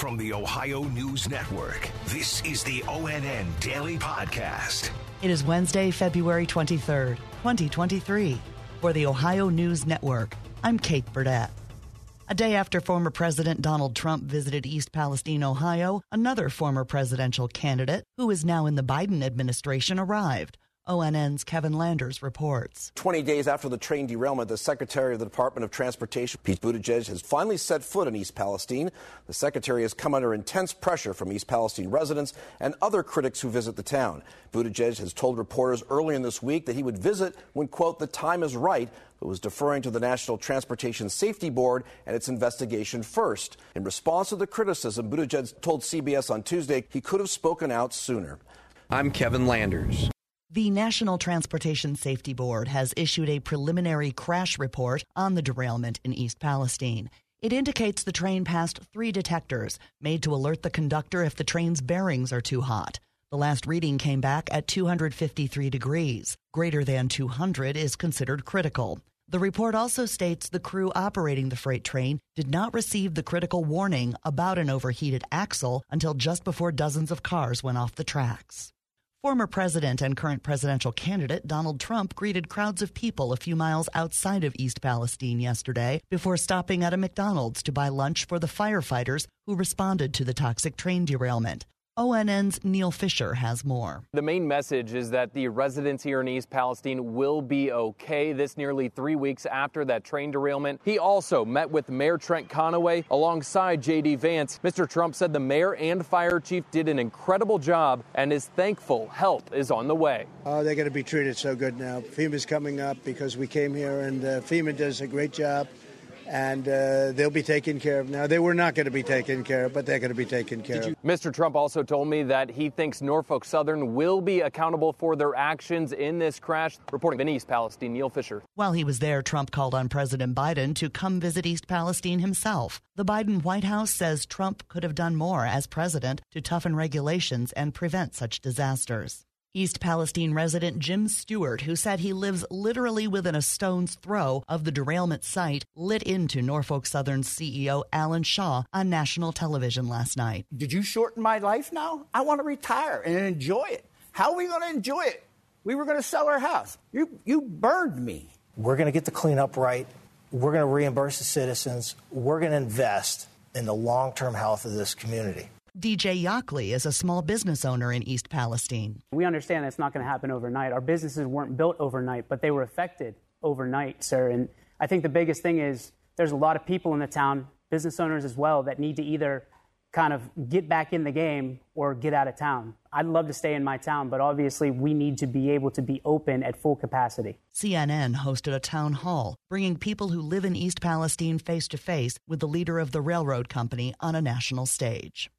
From the Ohio News Network, this is the ONN Daily Podcast. It is Wednesday, February 23rd, 2023. For the Ohio News Network, I'm Kate Burdett. A day after former President Donald Trump visited East Palestine, Ohio, another former presidential candidate, who is now in the Biden administration, arrived. ONN's Kevin Landers reports. 20 days after the train derailment, the Secretary of the Department of Transportation, Pete Buttigieg, has finally set foot in East Palestine. The Secretary has come under intense pressure from East Palestine residents and other critics who visit the town. Buttigieg has told reporters earlier in this week that he would visit when, quote, the time is right, but was deferring to the National Transportation Safety Board and its investigation first. In response to the criticism, Buttigieg told CBS on Tuesday he could have spoken out sooner. I'm Kevin Landers. The National Transportation Safety Board has issued a preliminary crash report on the derailment in East Palestine. It indicates the train passed three detectors made to alert the conductor if the train's bearings are too hot. The last reading came back at 253 degrees. Greater than 200 is considered critical. The report also states the crew operating the freight train did not receive the critical warning about an overheated axle until just before dozens of cars went off the tracks. Former president and current presidential candidate Donald Trump greeted crowds of people a few miles outside of East Palestine yesterday before stopping at a McDonald's to buy lunch for the firefighters who responded to the toxic train derailment. ONN's Neil Fisher has more. The main message is that the residents here in East Palestine will be okay. This nearly three weeks after that train derailment. He also met with Mayor Trent Conaway alongside J.D. Vance. Mr. Trump said the mayor and fire chief did an incredible job and is thankful help is on the way. Oh, they're going to be treated so good now. FEMA's coming up because we came here and uh, FEMA does a great job and uh, they'll be taken care of. Now, they were not going to be taken care of, but they're going to be taken care you, of. Mr. Trump also told me that he thinks Norfolk Southern will be accountable for their actions in this crash. Reporting in East Palestine, Neil Fisher. While he was there, Trump called on President Biden to come visit East Palestine himself. The Biden White House says Trump could have done more as president to toughen regulations and prevent such disasters. East Palestine resident Jim Stewart, who said he lives literally within a stone's throw of the derailment site, lit into Norfolk Southern's CEO Alan Shaw on national television last night. Did you shorten my life now? I want to retire and enjoy it. How are we going to enjoy it? We were going to sell our house. You, you burned me. We're going to get the cleanup right. We're going to reimburse the citizens. We're going to invest in the long term health of this community. DJ Yockley is a small business owner in East Palestine. We understand that's not going to happen overnight. Our businesses weren't built overnight, but they were affected overnight, sir. And I think the biggest thing is there's a lot of people in the town, business owners as well, that need to either kind of get back in the game or get out of town. I'd love to stay in my town, but obviously we need to be able to be open at full capacity. CNN hosted a town hall, bringing people who live in East Palestine face to face with the leader of the railroad company on a national stage.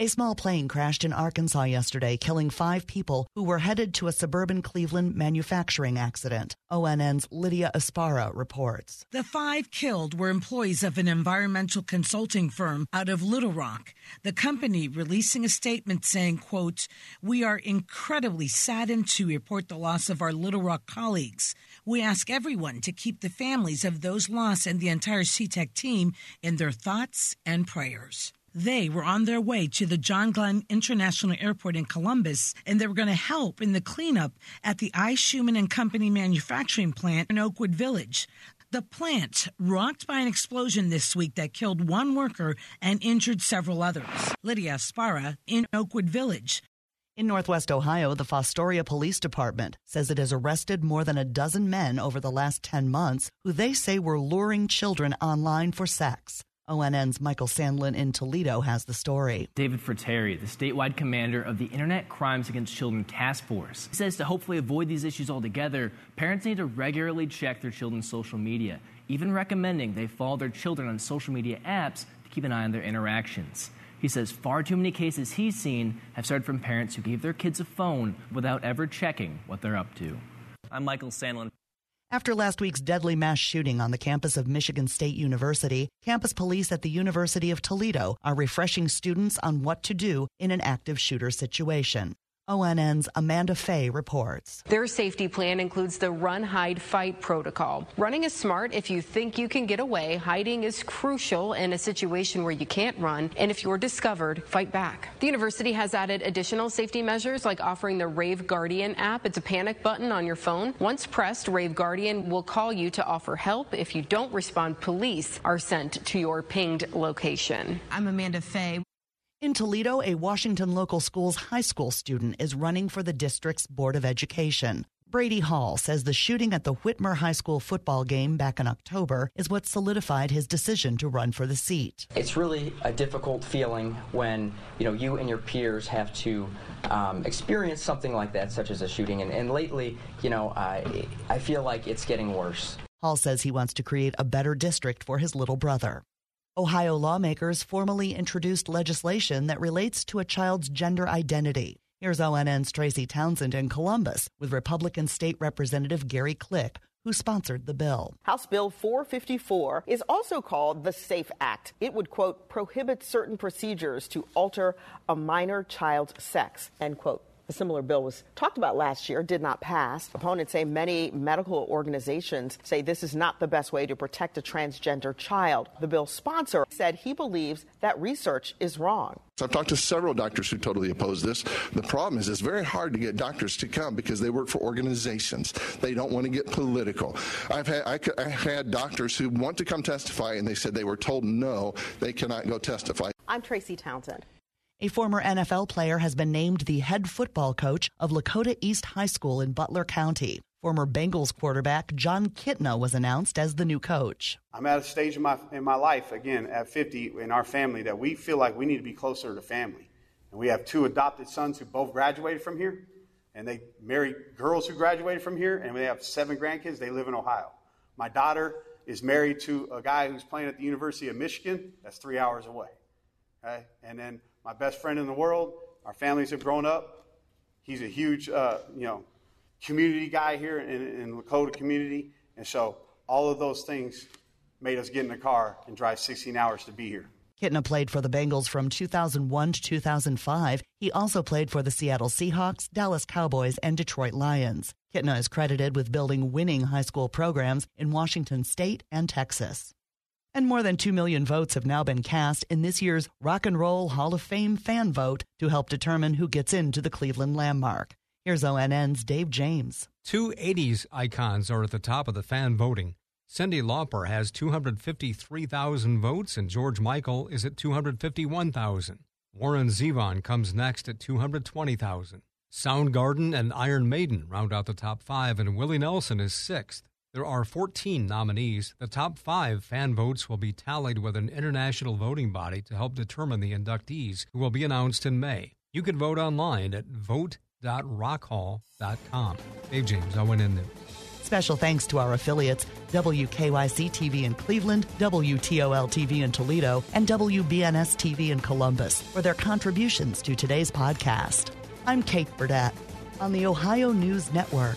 A small plane crashed in Arkansas yesterday, killing five people who were headed to a suburban Cleveland manufacturing accident. ONN's Lydia Esparra reports. The five killed were employees of an environmental consulting firm out of Little Rock. The company releasing a statement saying, quote, We are incredibly saddened to report the loss of our Little Rock colleagues. We ask everyone to keep the families of those lost and the entire CTEH team in their thoughts and prayers. They were on their way to the John Glenn International Airport in Columbus, and they were going to help in the cleanup at the I. Schumann and Company manufacturing plant in Oakwood Village. The plant rocked by an explosion this week that killed one worker and injured several others. Lydia Esparra in Oakwood Village. In Northwest Ohio, the Fostoria Police Department says it has arrested more than a dozen men over the last 10 months who they say were luring children online for sex. ONN's Michael Sandlin in Toledo has the story. David Frattare, the statewide commander of the Internet Crimes Against Children Task Force, says to hopefully avoid these issues altogether, parents need to regularly check their children's social media, even recommending they follow their children on social media apps to keep an eye on their interactions. He says far too many cases he's seen have started from parents who gave their kids a phone without ever checking what they're up to. I'm Michael Sandlin. After last week's deadly mass shooting on the campus of Michigan State University, campus police at the University of Toledo are refreshing students on what to do in an active shooter situation. ONN's Amanda Fay reports. Their safety plan includes the run, hide, fight protocol. Running is smart if you think you can get away. Hiding is crucial in a situation where you can't run. And if you're discovered, fight back. The university has added additional safety measures like offering the Rave Guardian app. It's a panic button on your phone. Once pressed, Rave Guardian will call you to offer help. If you don't respond, police are sent to your pinged location. I'm Amanda Fay. In Toledo, a Washington local school's high school student is running for the district's Board of Education. Brady Hall says the shooting at the Whitmer High School football game back in October is what solidified his decision to run for the seat. It's really a difficult feeling when you know you and your peers have to um, experience something like that, such as a shooting. And, and lately, you know, I, I feel like it's getting worse. Hall says he wants to create a better district for his little brother. Ohio lawmakers formally introduced legislation that relates to a child's gender identity. Here's ONN's Tracy Townsend in Columbus with Republican State Representative Gary Click, who sponsored the bill. House Bill 454 is also called the SAFE Act. It would, quote, prohibit certain procedures to alter a minor child's sex, end quote. A similar bill was talked about last year, did not pass. Opponents say many medical organizations say this is not the best way to protect a transgender child. The bill's sponsor said he believes that research is wrong. I've talked to several doctors who totally oppose this. The problem is it's very hard to get doctors to come because they work for organizations. They don't want to get political. I've had, I, have had doctors who want to come testify and they said they were told no, they cannot go testify. I'm Tracy Townsend. A former NFL player has been named the head football coach of Lakota East High School in Butler County. Former Bengals quarterback Jon Kitna was announced as the new coach. I'm at a stage in my in my life again at 50 in our family that we feel like we need to be closer to family. And we have two adopted sons who both graduated from here, and they married girls who graduated from here, and we have seven grandkids. They live in Ohio. My daughter is married to a guy who's playing at the University of Michigan. That's three hours away. Okay? And then my best friend in the world. Our families have grown up. He's a huge, uh, you know, community guy here in, in Lakota community. And so all of those things made us get in the car and drive 16 hours to be here. Kitna played for the Bengals from 2001 to 2005. He also played for the Seattle Seahawks, Dallas Cowboys, and Detroit Lions. Kitna is credited with building winning high school programs in Washington state and Texas. And more than 2 million votes have now been cast in this year's Rock and Roll Hall of Fame fan vote to help determine who gets into the Cleveland landmark. Here's ONN's Dave James. Two 80s icons are at the top of the fan voting. Cyndi Lauper has 253,000 votes, and George Michael is at 251,000. Warren Zevon comes next at 220,000. Soundgarden and Iron Maiden round out the top five, and Willie Nelson is sixth. There are 14 nominees. The top five fan votes will be tallied with an international voting body to help determine the inductees, who will be announced in May. You can vote online at vote.rockhall.com. Dave James, ONN News. Special thanks to our affiliates WKYC TV in Cleveland, WTOL TV in Toledo, and WBNS TV in Columbus for their contributions to today's podcast. I'm Kate Burdett on the Ohio News Network.